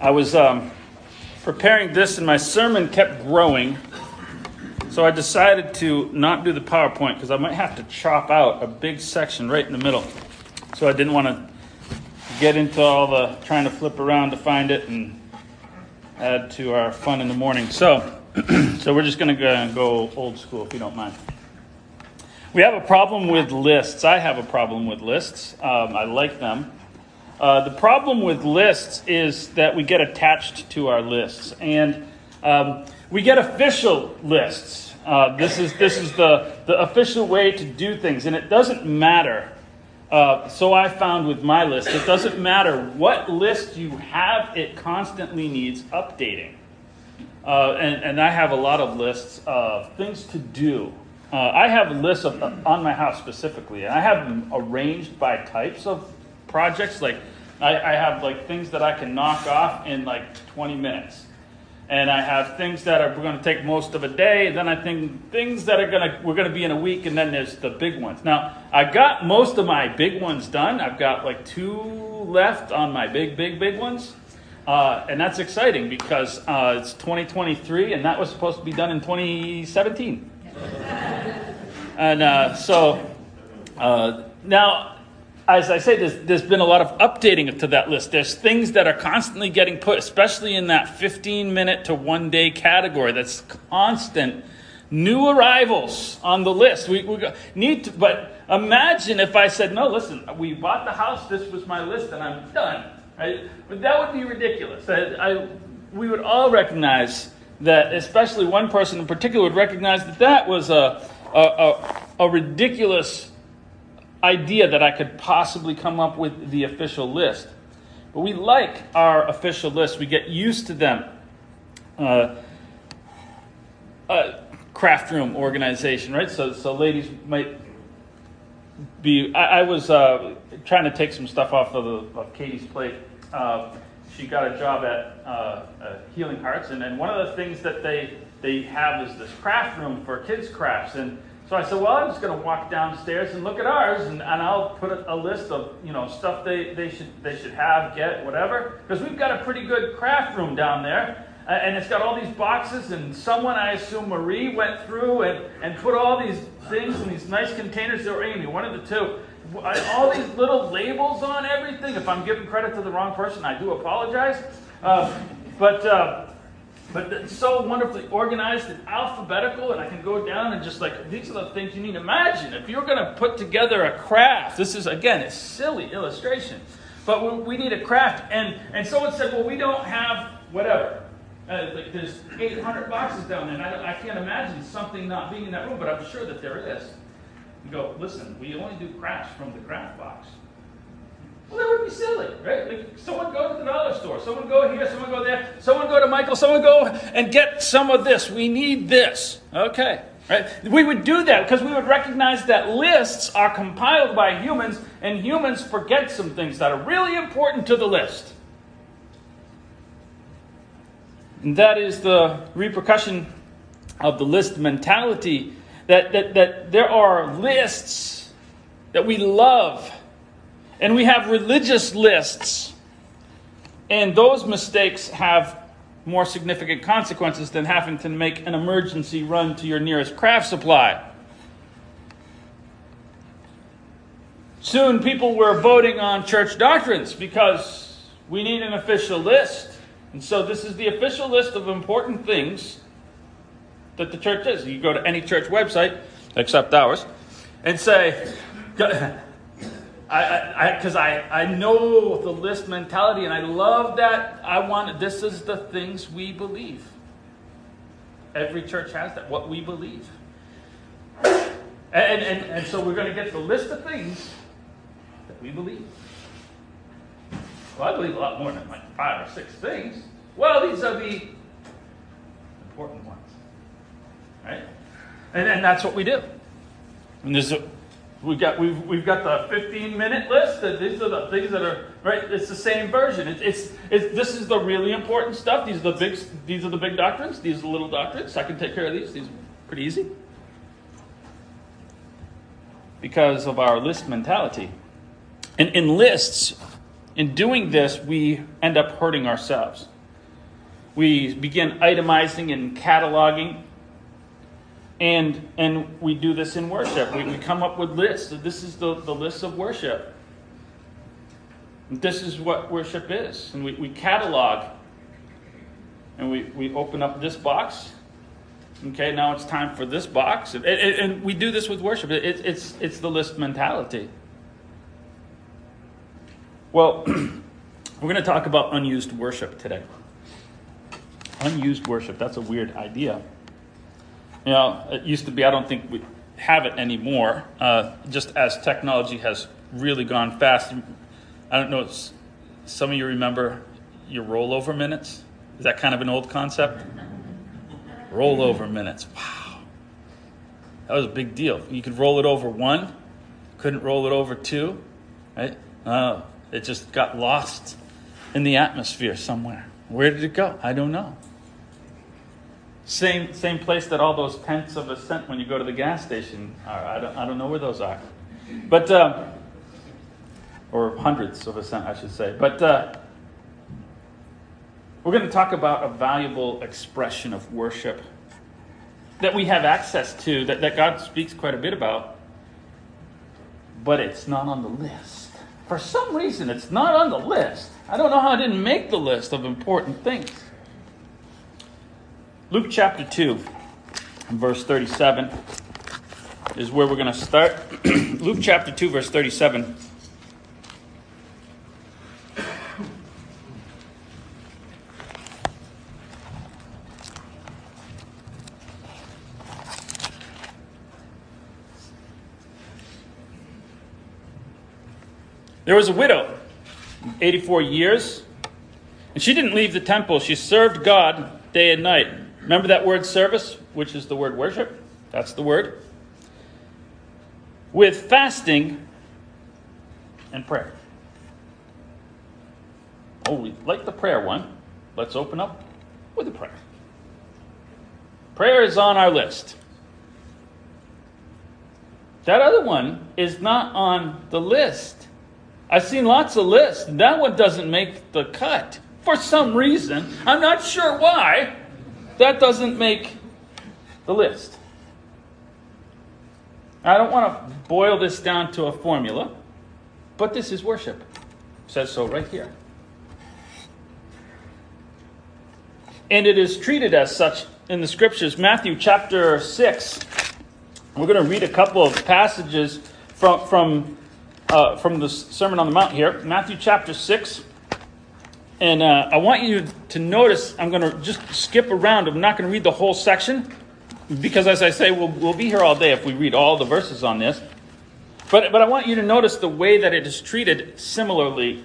I was um, preparing this, and my sermon kept growing. So I decided to not do the PowerPoint because I might have to chop out a big section right in the middle. So I didn't want to get into all the trying to flip around to find it and add to our fun in the morning. So, so we're just going to go old school if you don't mind. We have a problem with lists. I have a problem with lists. Um, I like them. Uh, the problem with lists is that we get attached to our lists, and um, we get official lists. Uh, this is this is the the official way to do things, and it doesn't matter. Uh, so I found with my list, it doesn't matter what list you have; it constantly needs updating. Uh, and, and I have a lot of lists of things to do. Uh, I have lists of, on my house specifically, and I have them arranged by types of projects. Like I, I have like things that I can knock off in like 20 minutes, and I have things that are going to take most of a day. And then I think things that are going to we're going to be in a week, and then there's the big ones. Now I got most of my big ones done. I've got like two left on my big, big, big ones. Uh, and that's exciting because uh, it's 2023 and that was supposed to be done in 2017. and uh, so uh, now, as I say, there's, there's been a lot of updating to that list. There's things that are constantly getting put, especially in that 15 minute to one day category. That's constant new arrivals on the list. We, we need to, but imagine if I said, no, listen, we bought the house, this was my list, and I'm done. Right? But that would be ridiculous. I, I, we would all recognize that, especially one person in particular, would recognize that that was a, a, a, a ridiculous idea that I could possibly come up with the official list. But we like our official list, we get used to them. Uh, craft room organization, right? So, so ladies might be. I, I was uh, trying to take some stuff off of, the, of Katie's plate. Uh, she got a job at uh, uh, Healing Hearts, and, and one of the things that they they have is this craft room for kids' crafts. And so I said, well, I'm just going to walk downstairs and look at ours, and, and I'll put a, a, list of you know stuff they, they should they should have, get, whatever, because we've got a pretty good craft room down there. And it's got all these boxes, and someone, I assume Marie, went through and, and put all these things in these nice containers, or Amy, one of the two, all these little labels on everything. If I'm giving credit to the wrong person, I do apologize. Uh, but uh, but it's so wonderfully organized and alphabetical, and I can go down and just like these are the things you need. Imagine if you're going to put together a craft. This is again a silly illustration, but we need a craft. And and someone said, well, we don't have whatever. Uh, like there's 800 boxes down there, and I, I can't imagine something not being in that room, but I'm sure that there is. You go, listen, we only do crafts from the craft box. Well, that would be silly, right? Like someone go to the dollar store, someone go here, someone go there, someone go to Michael, someone go and get some of this. We need this. Okay. Right? We would do that because we would recognize that lists are compiled by humans, and humans forget some things that are really important to the list. And that is the repercussion of the list mentality that, that, that there are lists that we love, and we have religious lists, and those mistakes have more significant consequences than having to make an emergency run to your nearest craft supply. Soon, people were voting on church doctrines because we need an official list. And so, this is the official list of important things that the church is. You go to any church website, except ours, and say, I, because I, I, I, know the list mentality, and I love that. I want this is the things we believe. Every church has that. What we believe, and and, and so we're going to get the list of things that we believe. Well, I believe a lot more than like five or six things. Well, these are the important ones. Right? And, and that's what we do. And there's a, we've got we've, we've got the 15 minute list. That these are the things that are right. It's the same version. It's, it's, it's this is the really important stuff. These are the big these are the big doctrines. These are the little doctrines. I can take care of these. These are pretty easy because of our list mentality. And in lists, in doing this, we end up hurting ourselves. We begin itemizing and cataloging, and, and we do this in worship. We, we come up with lists. This is the, the list of worship. This is what worship is. And we, we catalog, and we, we open up this box. Okay, now it's time for this box. And, and, and we do this with worship. It, it's, it's the list mentality. Well, we're going to talk about unused worship today. Unused worship, that's a weird idea. You know, it used to be, I don't think we have it anymore, uh, just as technology has really gone fast. I don't know, some of you remember your rollover minutes? Is that kind of an old concept? Rollover minutes. Wow. That was a big deal. You could roll it over one, couldn't roll it over two, right? Uh, it just got lost in the atmosphere somewhere. Where did it go? I don't know. Same, same place that all those tenths of a cent when you go to the gas station are. I don't, I don't know where those are. But, uh, or hundredths of a cent, I should say. But uh, we're going to talk about a valuable expression of worship that we have access to, that, that God speaks quite a bit about, but it's not on the list. For some reason, it's not on the list. I don't know how I didn't make the list of important things. Luke chapter 2, verse 37 is where we're going to start. Luke chapter 2, verse 37. There was a widow, 84 years, and she didn't leave the temple. She served God day and night. Remember that word service, which is the word worship? That's the word. With fasting and prayer. Oh, we like the prayer one. Let's open up with a prayer. Prayer is on our list. That other one is not on the list. I've seen lots of lists. That one doesn't make the cut. For some reason, I'm not sure why, that doesn't make the list. I don't want to boil this down to a formula, but this is worship. It says so right here. And it is treated as such in the scriptures. Matthew chapter 6. We're going to read a couple of passages from, from uh, from the Sermon on the Mount here, Matthew chapter 6. And uh, I want you to notice, I'm going to just skip around. I'm not going to read the whole section because, as I say, we'll, we'll be here all day if we read all the verses on this. But, but I want you to notice the way that it is treated similarly.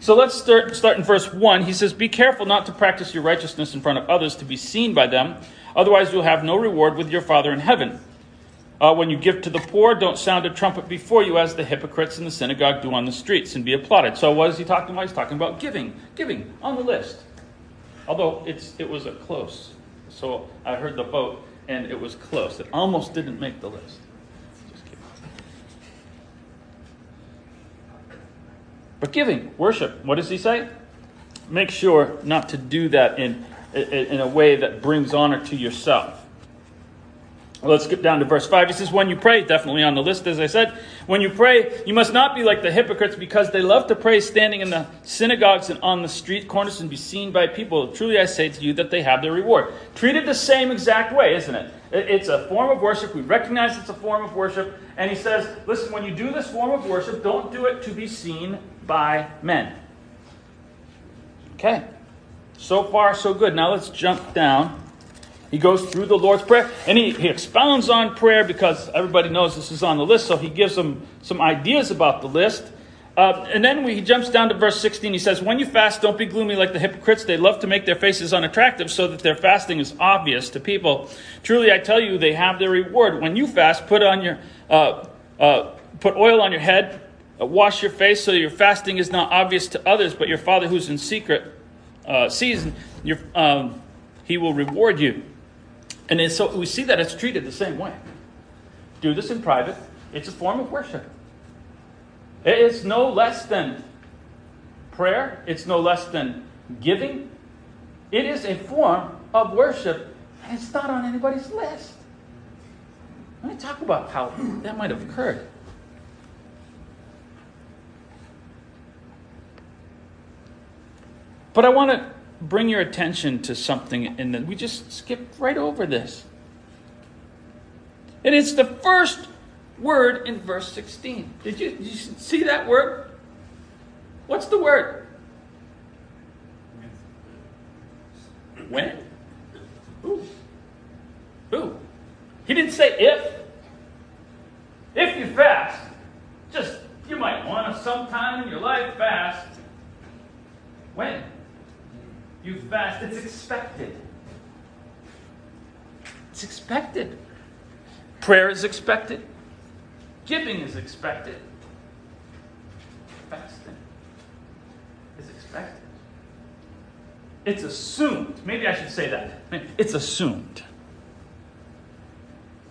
So let's start, start in verse 1. He says, Be careful not to practice your righteousness in front of others to be seen by them, otherwise, you'll have no reward with your Father in heaven. Uh, when you give to the poor, don't sound a trumpet before you as the hypocrites in the synagogue do on the streets and be applauded. So what is he talking about? He's talking about giving. Giving on the list. Although it's it was a close. So I heard the vote and it was close. It almost didn't make the list. But giving, worship, what does he say? Make sure not to do that in, in a way that brings honor to yourself. Let's skip down to verse 5. He says, When you pray, definitely on the list, as I said, when you pray, you must not be like the hypocrites because they love to pray standing in the synagogues and on the street corners and be seen by people. Truly, I say to you that they have their reward. Treated the same exact way, isn't it? It's a form of worship. We recognize it's a form of worship. And he says, Listen, when you do this form of worship, don't do it to be seen by men. Okay. So far, so good. Now let's jump down he goes through the Lord's Prayer and he, he expounds on prayer because everybody knows this is on the list, so he gives them some ideas about the list. Uh, and then he jumps down to verse 16. He says, When you fast, don't be gloomy like the hypocrites. They love to make their faces unattractive so that their fasting is obvious to people. Truly, I tell you, they have their reward. When you fast, put on your uh, uh, put oil on your head, uh, wash your face so your fasting is not obvious to others, but your Father who's in secret uh, sees, your, um, he will reward you. And so we see that it's treated the same way. Do this in private, it's a form of worship. It's no less than prayer, it's no less than giving. It is a form of worship, and it's not on anybody's list. Let me talk about how that might have occurred. But I want to bring your attention to something, and then we just skipped right over this. And it's the first word in verse 16. Did you, did you see that word? What's the word? When? Who? Who? He didn't say if. If you fast, just you might want to sometime in your life fast. When? You fast, it's expected. It's expected. Prayer is expected. Giving is expected. Fasting is expected. It's assumed. Maybe I should say that. It's assumed.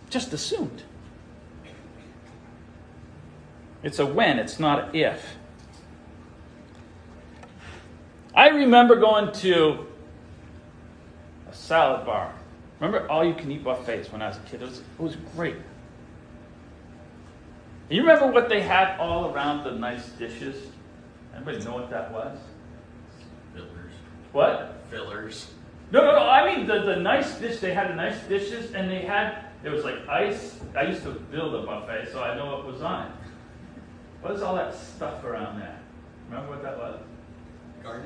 Just assumed. It's a when, it's not an if. I remember going to a salad bar. Remember all you can eat buffets when I was a kid? It was, it was great. You remember what they had all around the nice dishes? Anybody know what that was? Fillers. What? Fillers. No, no, no. I mean the, the nice dish. They had the nice dishes, and they had it was like ice. I used to build a buffet, so I know what was on it. What is all that stuff around there? Remember what that was? Garnish.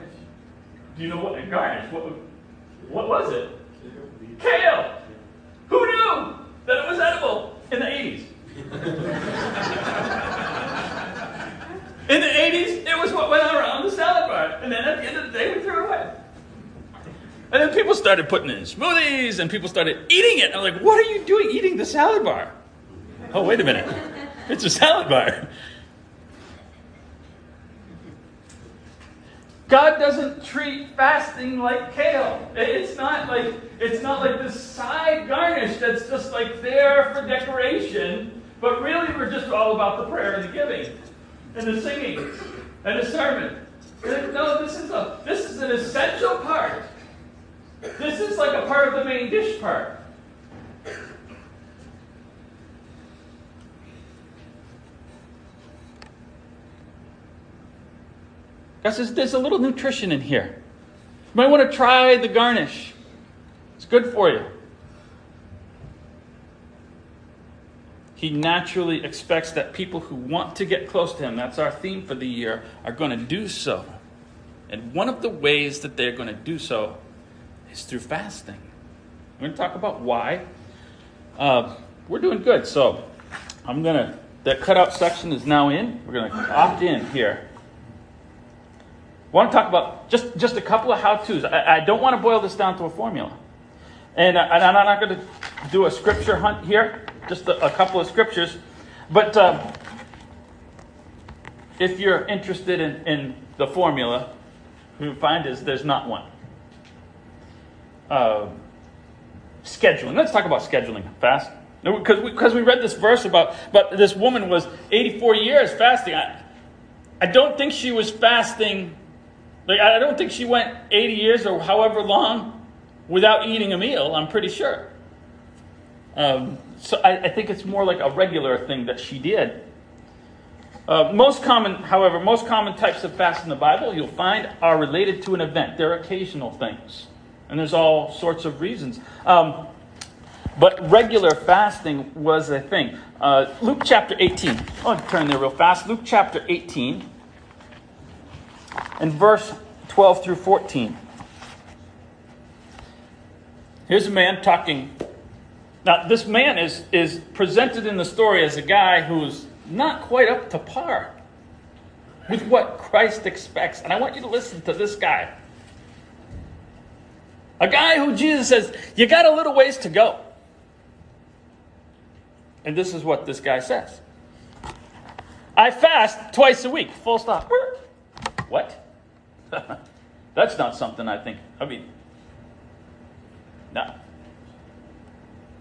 Do you know what garnish? What what was it? Kale. Who knew that it was edible in the eighties? in the eighties, it was what went around the salad bar, and then at the end of the day, we threw it away. And then people started putting it in smoothies, and people started eating it. I'm like, what are you doing eating the salad bar? Oh, wait a minute. It's a salad bar. God doesn't treat fasting like kale. It's not like it's not like this side garnish that's just like there for decoration, but really we're just all about the prayer and the giving and the singing and the sermon. No, this is a this is an essential part. This is like a part of the main dish part. God says there's a little nutrition in here. You might want to try the garnish. It's good for you. He naturally expects that people who want to get close to Him, that's our theme for the year, are going to do so. And one of the ways that they're going to do so is through fasting. We're going to talk about why. Uh, we're doing good, so I'm going to, that cutout section is now in. We're going to opt in here. Want to talk about just, just a couple of how to's. I, I don't want to boil this down to a formula. And, and I'm not going to do a scripture hunt here, just a, a couple of scriptures. But uh, if you're interested in, in the formula, what you find is there's not one. Uh, scheduling. Let's talk about scheduling fast. Because we, because we read this verse about, but this woman was 84 years fasting. I, I don't think she was fasting like, I don't think she went 80 years or however long without eating a meal, I'm pretty sure. Um, so I, I, think it's more like a regular thing that she did. Uh, most common, however, most common types of fast in the Bible you'll find are related to an event. They're occasional things. And there's all sorts of reasons. Um, but regular fasting was a thing. Uh, Luke chapter 18. I'll turn there real fast. Luke chapter 18 and verse 12 through 14. Here's a man talking. Now, this man is, is presented in the story as a guy who's not quite up to par with what Christ expects. And I want you to listen to this guy. A guy who Jesus says, You got a little ways to go. And this is what this guy says I fast twice a week, full stop. What? That's not something I think. I mean, no.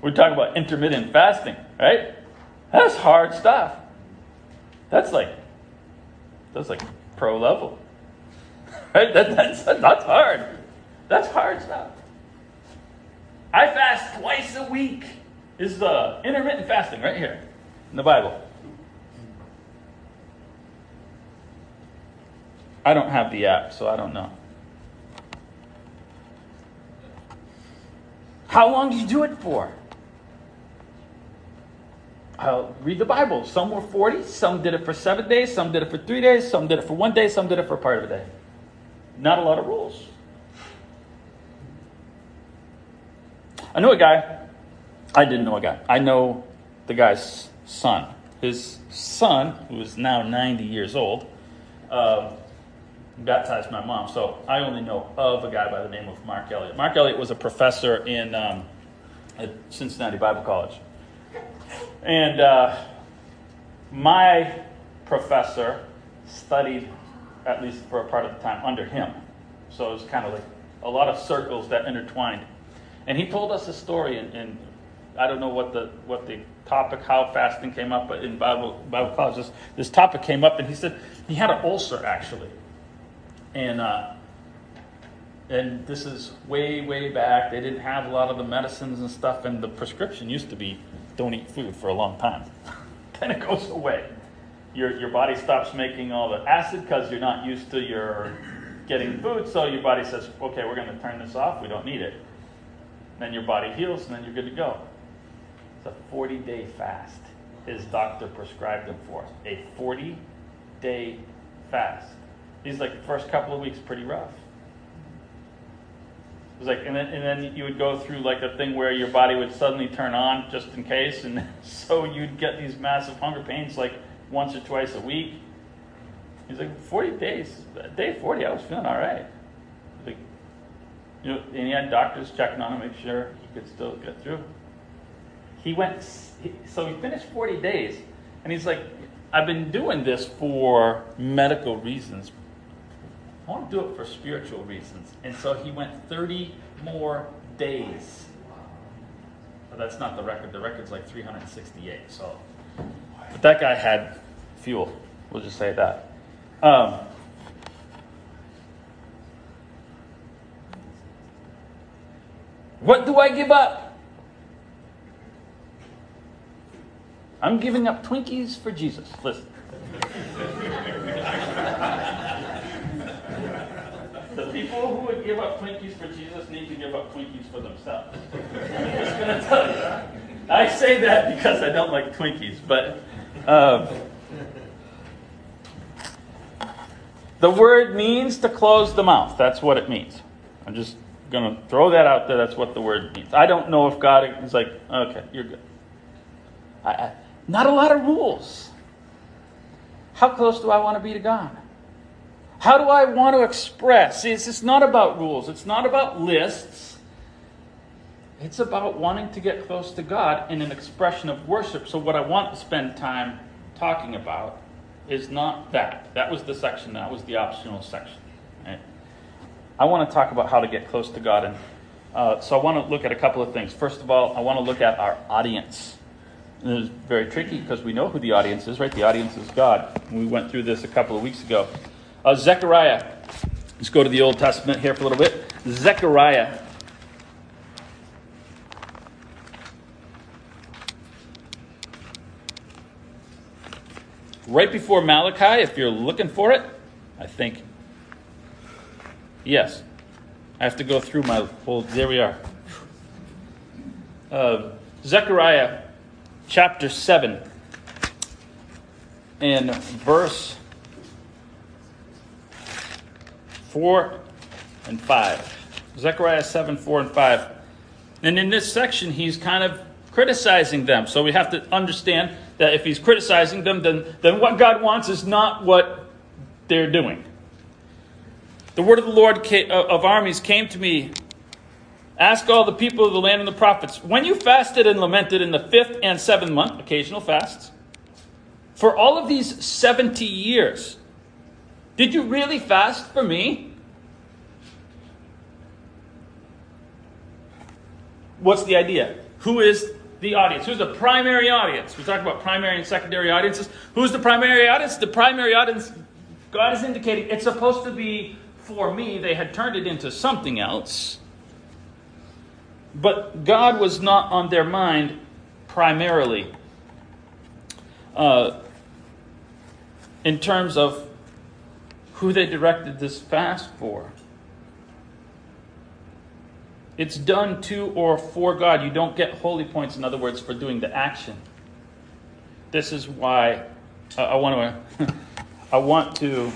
We're talking about intermittent fasting, right? That's hard stuff. That's like, that's like pro level. Right? That, that's, that's hard. That's hard stuff. I fast twice a week. Is the intermittent fasting right here in the Bible. I don't have the app, so I don't know. How long do you do it for? I'll read the Bible. Some were 40, some did it for seven days, some did it for three days, some did it for one day, some did it for part of a day. Not a lot of rules. I know a guy. I didn't know a guy. I know the guy's son. His son, who is now 90 years old, uh, baptized my mom. So I only know of a guy by the name of Mark Elliott. Mark Elliott was a professor in um, at Cincinnati Bible College. And uh, my professor studied, at least for a part of the time, under him. So it was kind of like a lot of circles that intertwined. And he told us a story, and, and I don't know what the what the topic, how fasting came up, but in Bible Bible college, this, this topic came up, and he said he had an ulcer actually, and uh, and this is way way back. They didn't have a lot of the medicines and stuff, and the prescription used to be don't eat food for a long time. then it goes away. Your your body stops making all the acid because you're not used to your getting food, so your body says, okay, we're going to turn this off. We don't need it. Then your body heals, and then you're good to go. It's a 40 day fast. His doctor prescribed him for a 40 day fast. He's like the first couple of weeks pretty rough. It was like, and then, and then you would go through like a thing where your body would suddenly turn on just in case, and so you'd get these massive hunger pains like once or twice a week. He's like, 40 days, day 40, I was feeling all right. Like, you know, and he had doctors checking on him, to make sure he could still get through. He went, so he finished 40 days, and he's like, I've been doing this for medical reasons. I want to do it for spiritual reasons. And so he went 30 more days. But that's not the record. The record's like 368. So, but that guy had fuel. We'll just say that. Um, what do I give up? I'm giving up Twinkies for Jesus. Listen. the people give up Twinkies for Jesus need to give up Twinkies for themselves. I'm just going to tell you. that. I say that because I don't like Twinkies, but. Um, The word means to close the mouth. That's what it means. I'm just going to throw that out there. That's what the word means. I don't know if God is like, okay, you're good. I, I, not a lot of rules. How close do I want to be to God? How do I want to express? See, it's, not about rules, it's not about lists. It's about wanting to get close to God in an expression of worship. So, what I want to spend time talking about is not that. That was the section, that was the optional section. Right? I want to talk about how to get close to God. And uh, so I want to look at a couple of things. First of all, I want to look at our audience. And it is very tricky because we know who the audience is, right? The audience is God. We went through this a couple of weeks ago. Uh, Zechariah. Let's go to the Old Testament here for a little bit. Zechariah right before Malachi, if you're looking for it, I think. Yes. I have to go through my whole. There we are. Uh, Zechariah chapter 7 and verse 4 and 5. Zechariah 7, 4 and 5. And in this section, he's kind of criticizing them. So we have to understand that if he's criticizing them, then, then what God wants is not what they're doing. The word of the Lord uh, of armies came to me. Ask all the people of the land and the prophets. When you fasted and lamented in the fifth and seventh month, occasional fasts, for all of these 70 years, did you really fast for me? What's the idea? Who is the audience? Who's the primary audience? We talk about primary and secondary audiences. Who's the primary audience? The primary audience, God is indicating it's supposed to be for me, they had turned it into something else. But God was not on their mind primarily uh, in terms of who they directed this fast for. It's done to or for God. You don't get holy points, in other words, for doing the action. This is why uh, I want to I want to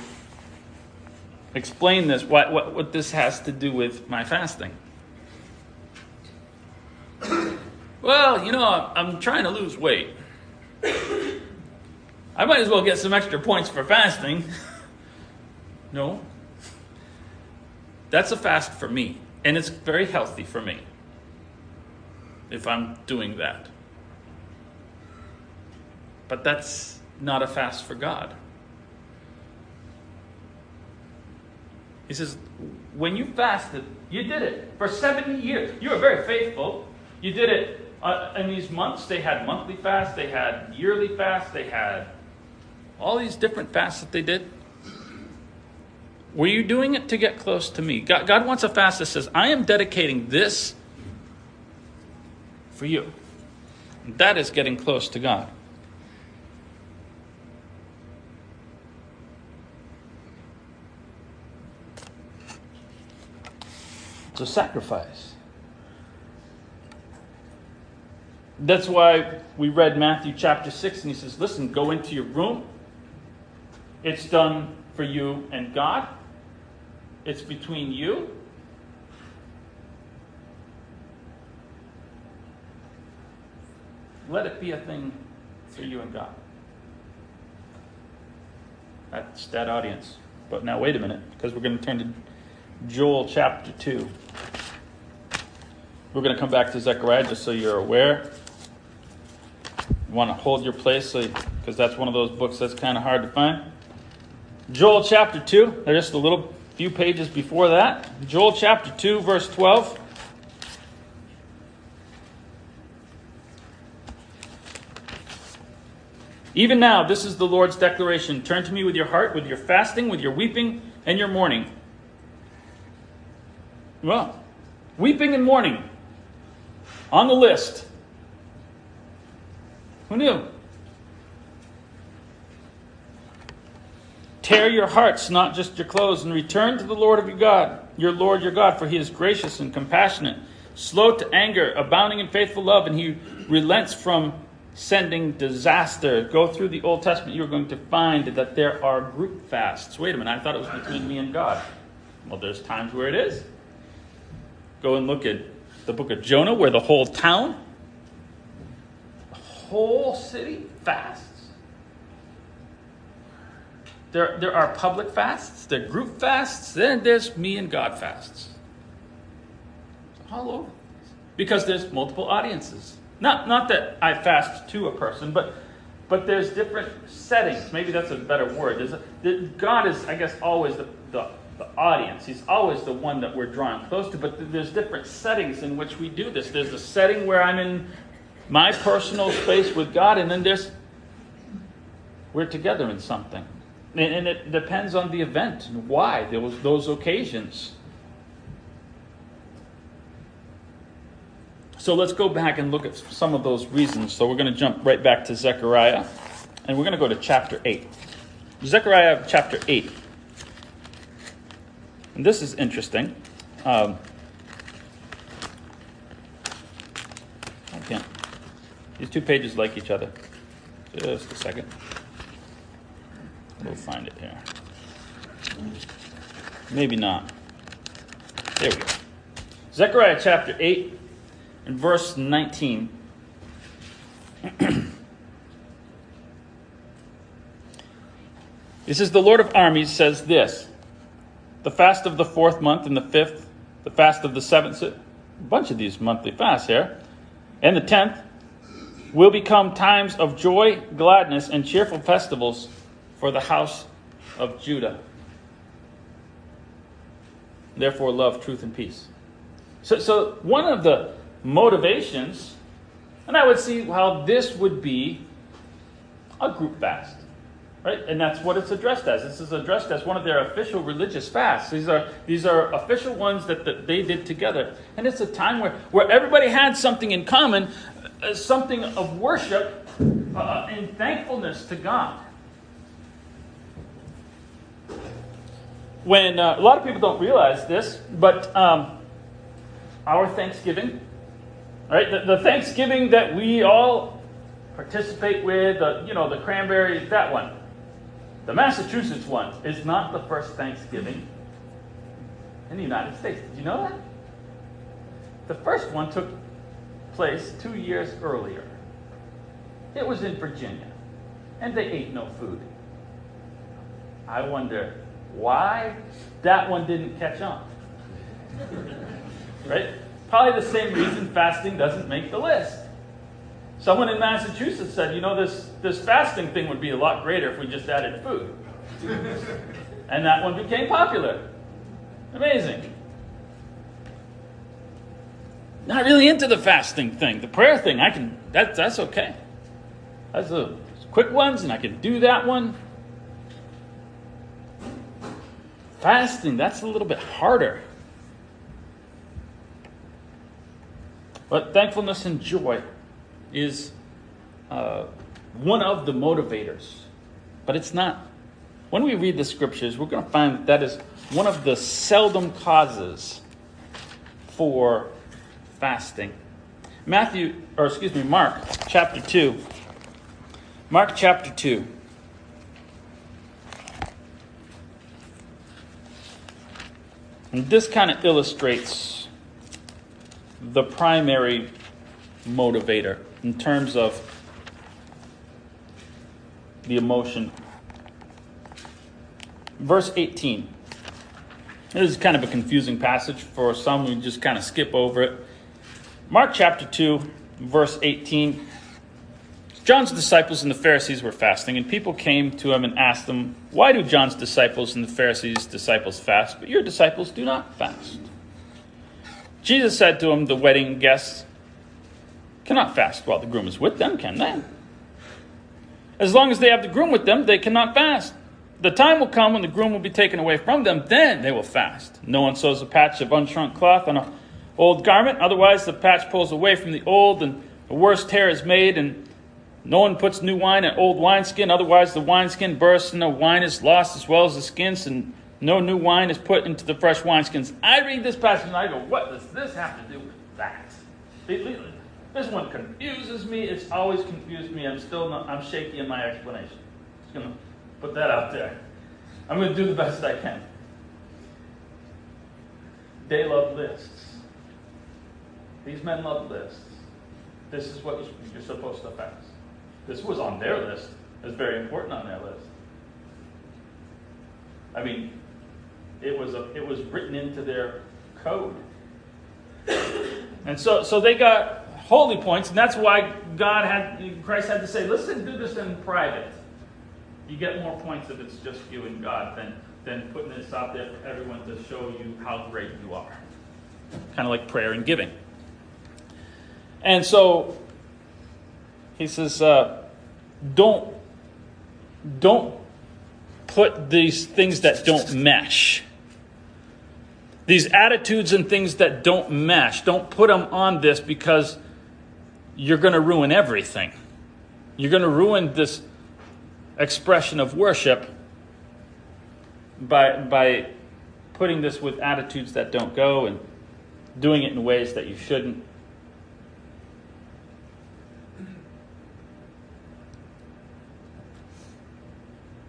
explain this. What, what what this has to do with my fasting. Well, you know, I'm trying to lose weight. I might as well get some extra points for fasting. no. That's a fast for me. And it's very healthy for me if I'm doing that. But that's not a fast for God. He says, when you fasted, you did it for 70 years. You were very faithful. You did it uh, in these months. They had monthly fasts, they had yearly fasts, they had all these different fasts that they did. Were you doing it to get close to me? God, God wants a fast that says, I am dedicating this for you. That is getting close to God. It's a sacrifice. That's why we read Matthew chapter 6, and he says, Listen, go into your room. It's done for you and God. It's between you. Let it be a thing for you and God. That's that audience. But now, wait a minute, because we're going to turn to Joel chapter 2. We're going to come back to Zechariah just so you're aware. You want to hold your place because so, that's one of those books that's kind of hard to find. Joel chapter 2, there's just a little few pages before that. Joel chapter 2, verse 12. Even now, this is the Lord's declaration Turn to me with your heart, with your fasting, with your weeping, and your mourning. Well, weeping and mourning on the list. Who knew? Tear your hearts, not just your clothes, and return to the Lord of your God, your Lord your God, for he is gracious and compassionate, slow to anger, abounding in faithful love, and he relents from sending disaster. Go through the Old Testament, you're going to find that there are group fasts. Wait a minute, I thought it was between me and God. Well, there's times where it is. Go and look at the book of Jonah, where the whole town, the whole city fasts. There, there are public fasts, there are group fasts, then there's me and God fasts. All over. Because there's multiple audiences. Not, not that I fast to a person, but, but there's different settings. Maybe that's a better word. A, God is, I guess, always the, the, the audience. He's always the one that we're drawing close to, but there's different settings in which we do this. There's a setting where I'm in my personal space with God, and then there's we're together in something. And it depends on the event and why those, those occasions. So let's go back and look at some of those reasons. So we're going to jump right back to Zechariah, and we're going to go to chapter 8. Zechariah chapter 8. And this is interesting. Um, I can't. These two pages like each other. Just a second. We'll find it here. Maybe not. There we go. Zechariah chapter 8 and verse 19. This is the Lord of armies says this the fast of the fourth month and the fifth, the fast of the seventh, a bunch of these monthly fasts here, and the tenth will become times of joy, gladness, and cheerful festivals for the house of Judah. Therefore, love, truth, and peace. So, so one of the motivations, and I would see how this would be a group fast. Right? And that's what it's addressed as. This is addressed as one of their official religious fasts. These are, these are official ones that, that they did together. And it's a time where, where everybody had something in common, uh, something of worship uh, and thankfulness to God. When uh, a lot of people don't realize this, but um, our Thanksgiving, right? The, the, Thanksgiving that we all participate with, the, you know, the cranberry, that one. The Massachusetts one is not the first Thanksgiving in the United States. Did you know that? The first one took place two years earlier. It was in Virginia, and they ate no food. I wonder why that one didn't catch on. right? Probably the same reason fasting doesn't make the list. Someone in Massachusetts said, you know, this, this fasting thing would be a lot greater if we just added food. and that one became popular. Amazing. Not really into the fasting thing. The prayer thing, I can, that, that's okay. That's the quick ones, and I can do that one. Fasting, that's a little bit harder. But thankfulness and joy is uh, one of the motivators. But it's not. When we read the scriptures, we're going to find that that is one of the seldom causes for fasting. Matthew, or excuse me, Mark chapter 2. Mark chapter 2. And this kind of illustrates the primary motivator in terms of the emotion. Verse 18. This is kind of a confusing passage for some. We just kind of skip over it. Mark chapter 2, verse 18. John's disciples and the Pharisees were fasting, and people came to him and asked him, Why do John's disciples and the Pharisees' disciples fast, but your disciples do not fast? Jesus said to him, The wedding guests cannot fast while the groom is with them, can they? As long as they have the groom with them, they cannot fast. The time will come when the groom will be taken away from them, then they will fast. No one sews a patch of unshrunk cloth on an old garment, otherwise the patch pulls away from the old, and a worse tear is made, and no one puts new wine in old wineskin, otherwise the wineskin bursts and the wine is lost as well as the skins, and no new wine is put into the fresh wineskins. I read this passage and I go, what does this have to do with that? This one confuses me. It's always confused me. I'm still not, I'm shaky in my explanation. Just gonna put that out there. I'm gonna do the best I can. They love lists. These men love lists. This is what you're supposed to fast. This was on their list. It's very important on their list. I mean, it was a, it was written into their code. And so so they got holy points, and that's why God had Christ had to say, "Listen, do this in private." You get more points if it's just you and God than than putting this out there for everyone to show you how great you are. Kind of like prayer and giving. And so he says, uh, don't, don't put these things that don't mesh. These attitudes and things that don't mesh, don't put them on this because you're going to ruin everything. You're going to ruin this expression of worship by, by putting this with attitudes that don't go and doing it in ways that you shouldn't.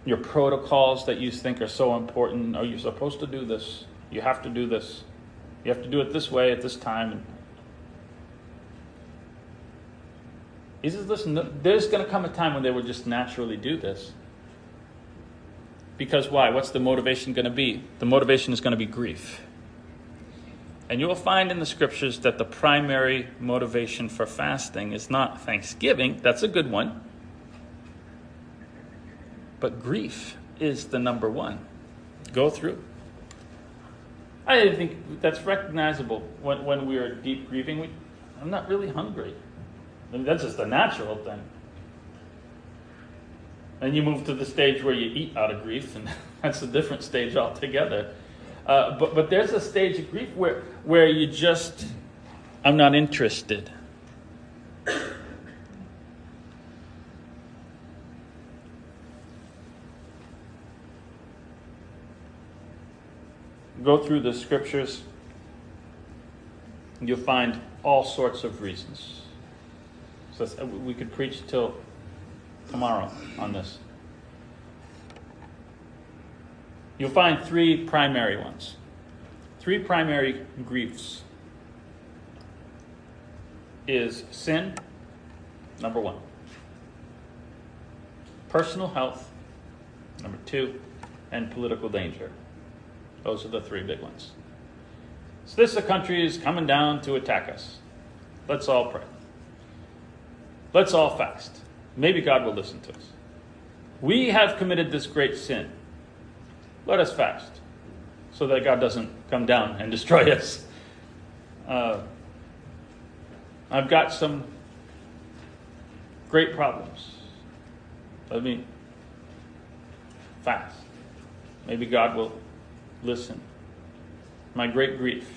Your protocols that you think are so important. Are you supposed to do this? You have to do this. You have to do it this way at this time. He says, listen, there's going to come a time when they will just naturally do this. Because why? What's the motivation going to be? The motivation is going to be grief. And you will find in the scriptures that the primary motivation for fasting is not thanksgiving. That's a good one. But grief is the number one. Go through. I think that's recognizable when, when we are deep grieving. We, I'm not really hungry. I mean, that's just a natural thing. Then you move to the stage where you eat out of grief, and that's a different stage altogether. Uh, but, but there's a stage of grief where, where you just, I'm not interested. Go through the scriptures, you'll find all sorts of reasons. So uh, we could preach till tomorrow on this. You'll find three primary ones, three primary griefs. Is sin, number one. Personal health, number two. And political danger. Those are the three big ones. So this a country is coming down to attack us. Let's all pray. Let's all fast. Maybe God will listen to us. We have committed this great sin. Let us fast so that God doesn't come down and destroy us. Uh, I've got some great problems. Let me fast. Maybe God will listen. My great grief.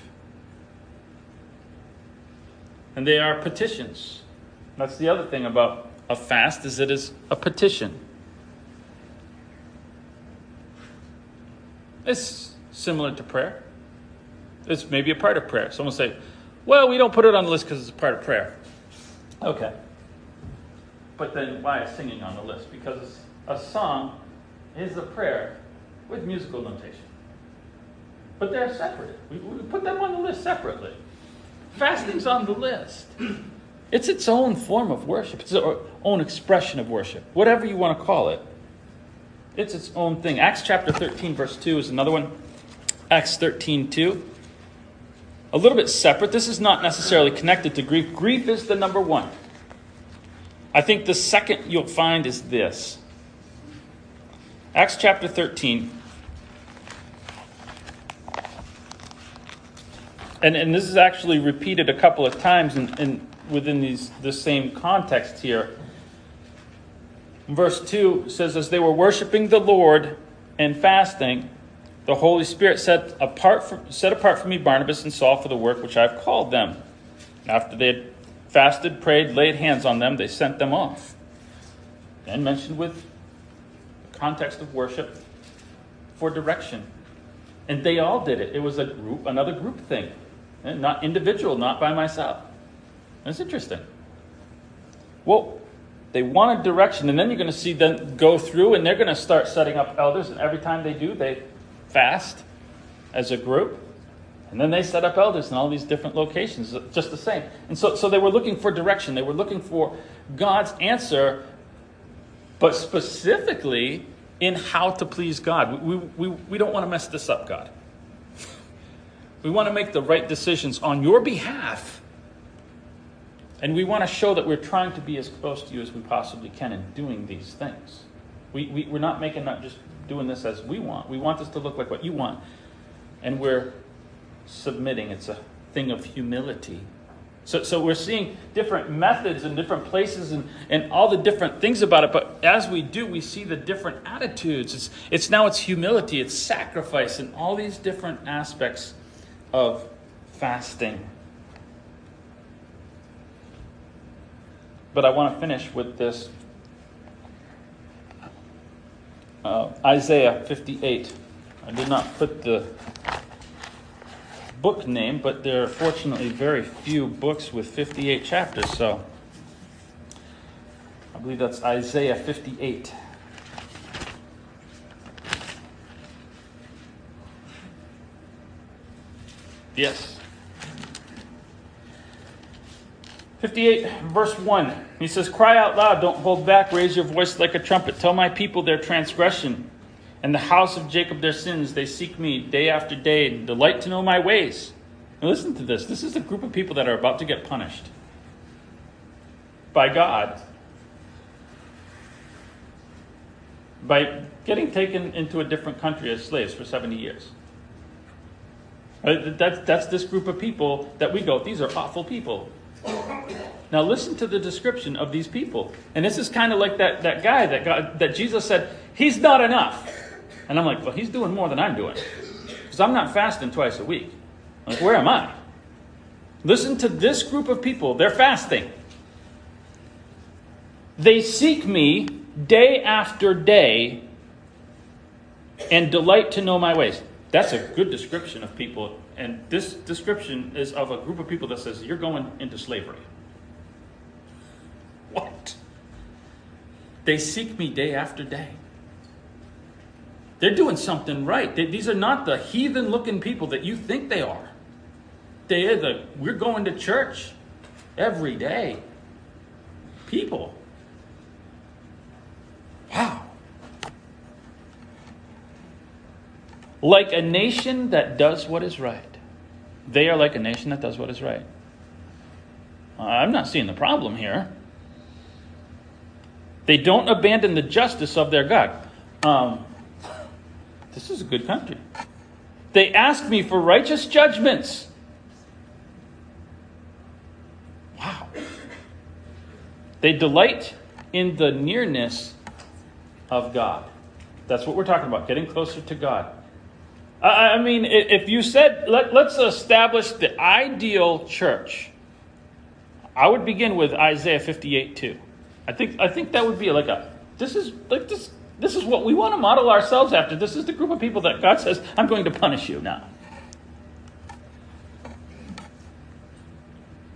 And they are petitions. That's the other thing about a fast is it is a petition. It's similar to prayer. It's maybe a part of prayer. Someone say, "Well, we don't put it on the list because it's a part of prayer." Okay. But then why is singing on the list? Because a song is a prayer with musical notation. But they're separate. We, we put them on the list separately. Fasting's on the list. It's its own form of worship, it's its own expression of worship, whatever you want to call it. It's its own thing. Acts chapter 13, verse 2 is another one. Acts 13, 2. A little bit separate. This is not necessarily connected to grief. Grief is the number one. I think the second you'll find is this Acts chapter 13. And, and this is actually repeated a couple of times in, in within these the same context here. Verse 2 says, As they were worshiping the Lord and fasting, the Holy Spirit set apart, for, set apart for me Barnabas and Saul for the work which I've called them. After they had fasted, prayed, laid hands on them, they sent them off. And mentioned with the context of worship for direction. And they all did it. It was a group, another group thing. Eh, not individual, not by myself. That's interesting. Well, they wanted direction, and then you're going to see them go through, and they're going to start setting up elders, and every time they do, they fast as a group. And then they set up elders in all these different locations, just the same. And so, so they were looking for direction. They were looking for God's answer, but specifically in how to please God. We, we, we don't want to mess this up, God. We want to make the right decisions on your behalf and we want to show that we're trying to be as close to you as we possibly can in doing these things. We, we, we're not making, not just doing this as we want. We want this to look like what you want. And we're submitting. It's a thing of humility. So, so we're seeing different methods and different places and, and all the different things about it. But as we do, we see the different attitudes. It's, it's now it's humility, it's sacrifice, and all these different aspects of fasting. But I want to finish with this uh, Isaiah 58. I did not put the book name, but there are fortunately very few books with 58 chapters, so I believe that's Isaiah 58. Yes. 58, verse 1. He says, Cry out loud, don't hold back, raise your voice like a trumpet. Tell my people their transgression, and the house of Jacob their sins. They seek me day after day, and delight to know my ways. Now listen to this. This is a group of people that are about to get punished by God by getting taken into a different country as slaves for 70 years. Uh, that's, that's this group of people that we go, these are awful people. Now listen to the description of these people. And this is kind of like that, that guy that, that Jesus said, he's not enough. And I'm like, well, he's doing more than I'm doing. Because I'm not fasting twice a week. Like, where am I? Listen to this group of people. They're fasting. They seek me day after day and delight to know my ways. That's a good description of people. And this description is of a group of people that says, You're going into slavery. What? They seek me day after day. They're doing something right. They, these are not the heathen looking people that you think they are. They are the, we're going to church every day. People. Wow. Like a nation that does what is right. They are like a nation that does what is right. I'm not seeing the problem here. They don't abandon the justice of their God. Um, this is a good country. They ask me for righteous judgments. Wow. They delight in the nearness of God. That's what we're talking about, getting closer to God. I mean, if you said, let, us establish the ideal church, I would begin with Isaiah 58 2. I think, I think that would be like a, this is like this, this is what we want to model ourselves after. This is the group of people that God says, I'm going to punish you now.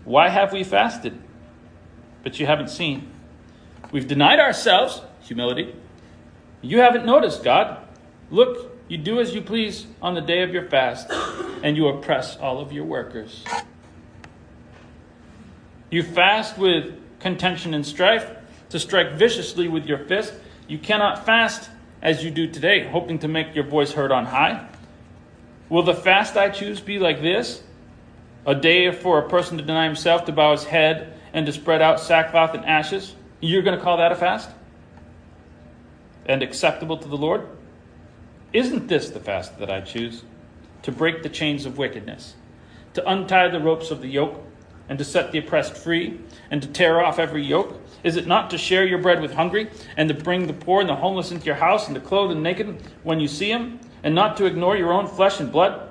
Why have we fasted? But you haven't seen. We've denied ourselves, humility. You haven't noticed, God. Look, you do as you please on the day of your fast, and you oppress all of your workers. You fast with contention and strife, to strike viciously with your fist. You cannot fast as you do today, hoping to make your voice heard on high. Will the fast I choose be like this? A day for a person to deny himself, to bow his head, and to spread out sackcloth and ashes? You're going to call that a fast? And acceptable to the Lord? Isn't this the fast that I choose? To break the chains of wickedness, to untie the ropes of the yoke, and to set the oppressed free, and to tear off every yoke? Is it not to share your bread with hungry, and to bring the poor and the homeless into your house, and to clothe the naked when you see them, and not to ignore your own flesh and blood?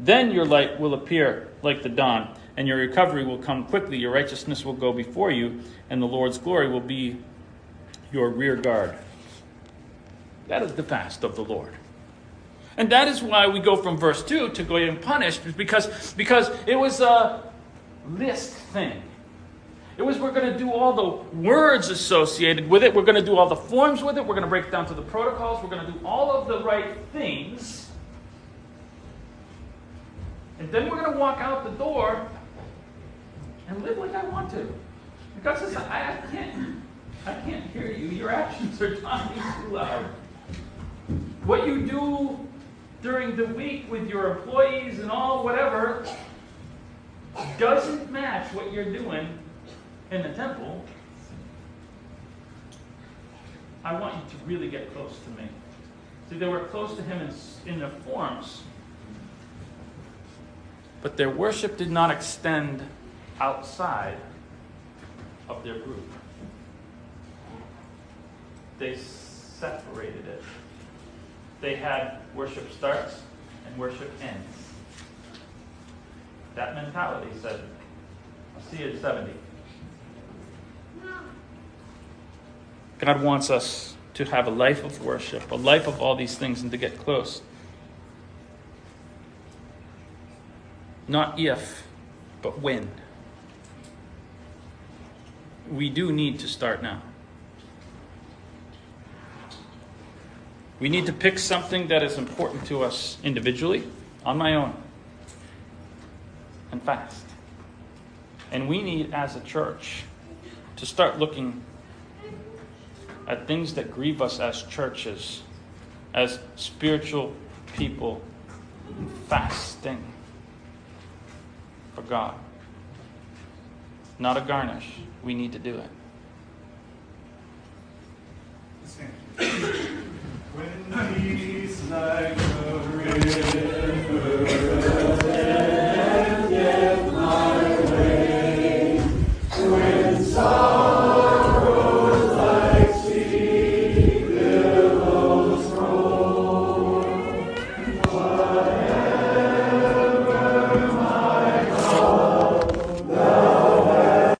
Then your light will appear like the dawn, and your recovery will come quickly. Your righteousness will go before you, and the Lord's glory will be your rear guard. That is the fast of the Lord. And that is why we go from verse 2 to go and because, because it was a list thing. It was we're going to do all the words associated with it, we're going to do all the forms with it, we're going to break down to the protocols, we're going to do all of the right things. And then we're going to walk out the door and live like I want to. God says, I, I can't, I can't hear you. Your actions are talking too loud. What you do during the week with your employees and all whatever doesn't match what you're doing in the temple. I want you to really get close to me. See, they were close to him in, in the forms, but their worship did not extend outside of their group. They separated it. They had worship starts and worship ends. That mentality said, I'll see you at 70. God wants us to have a life of worship, a life of all these things, and to get close. Not if, but when. We do need to start now. We need to pick something that is important to us individually, on my own, and fast. And we need, as a church, to start looking at things that grieve us as churches, as spiritual people, fasting for God. Not a garnish. We need to do it. When the peace like a river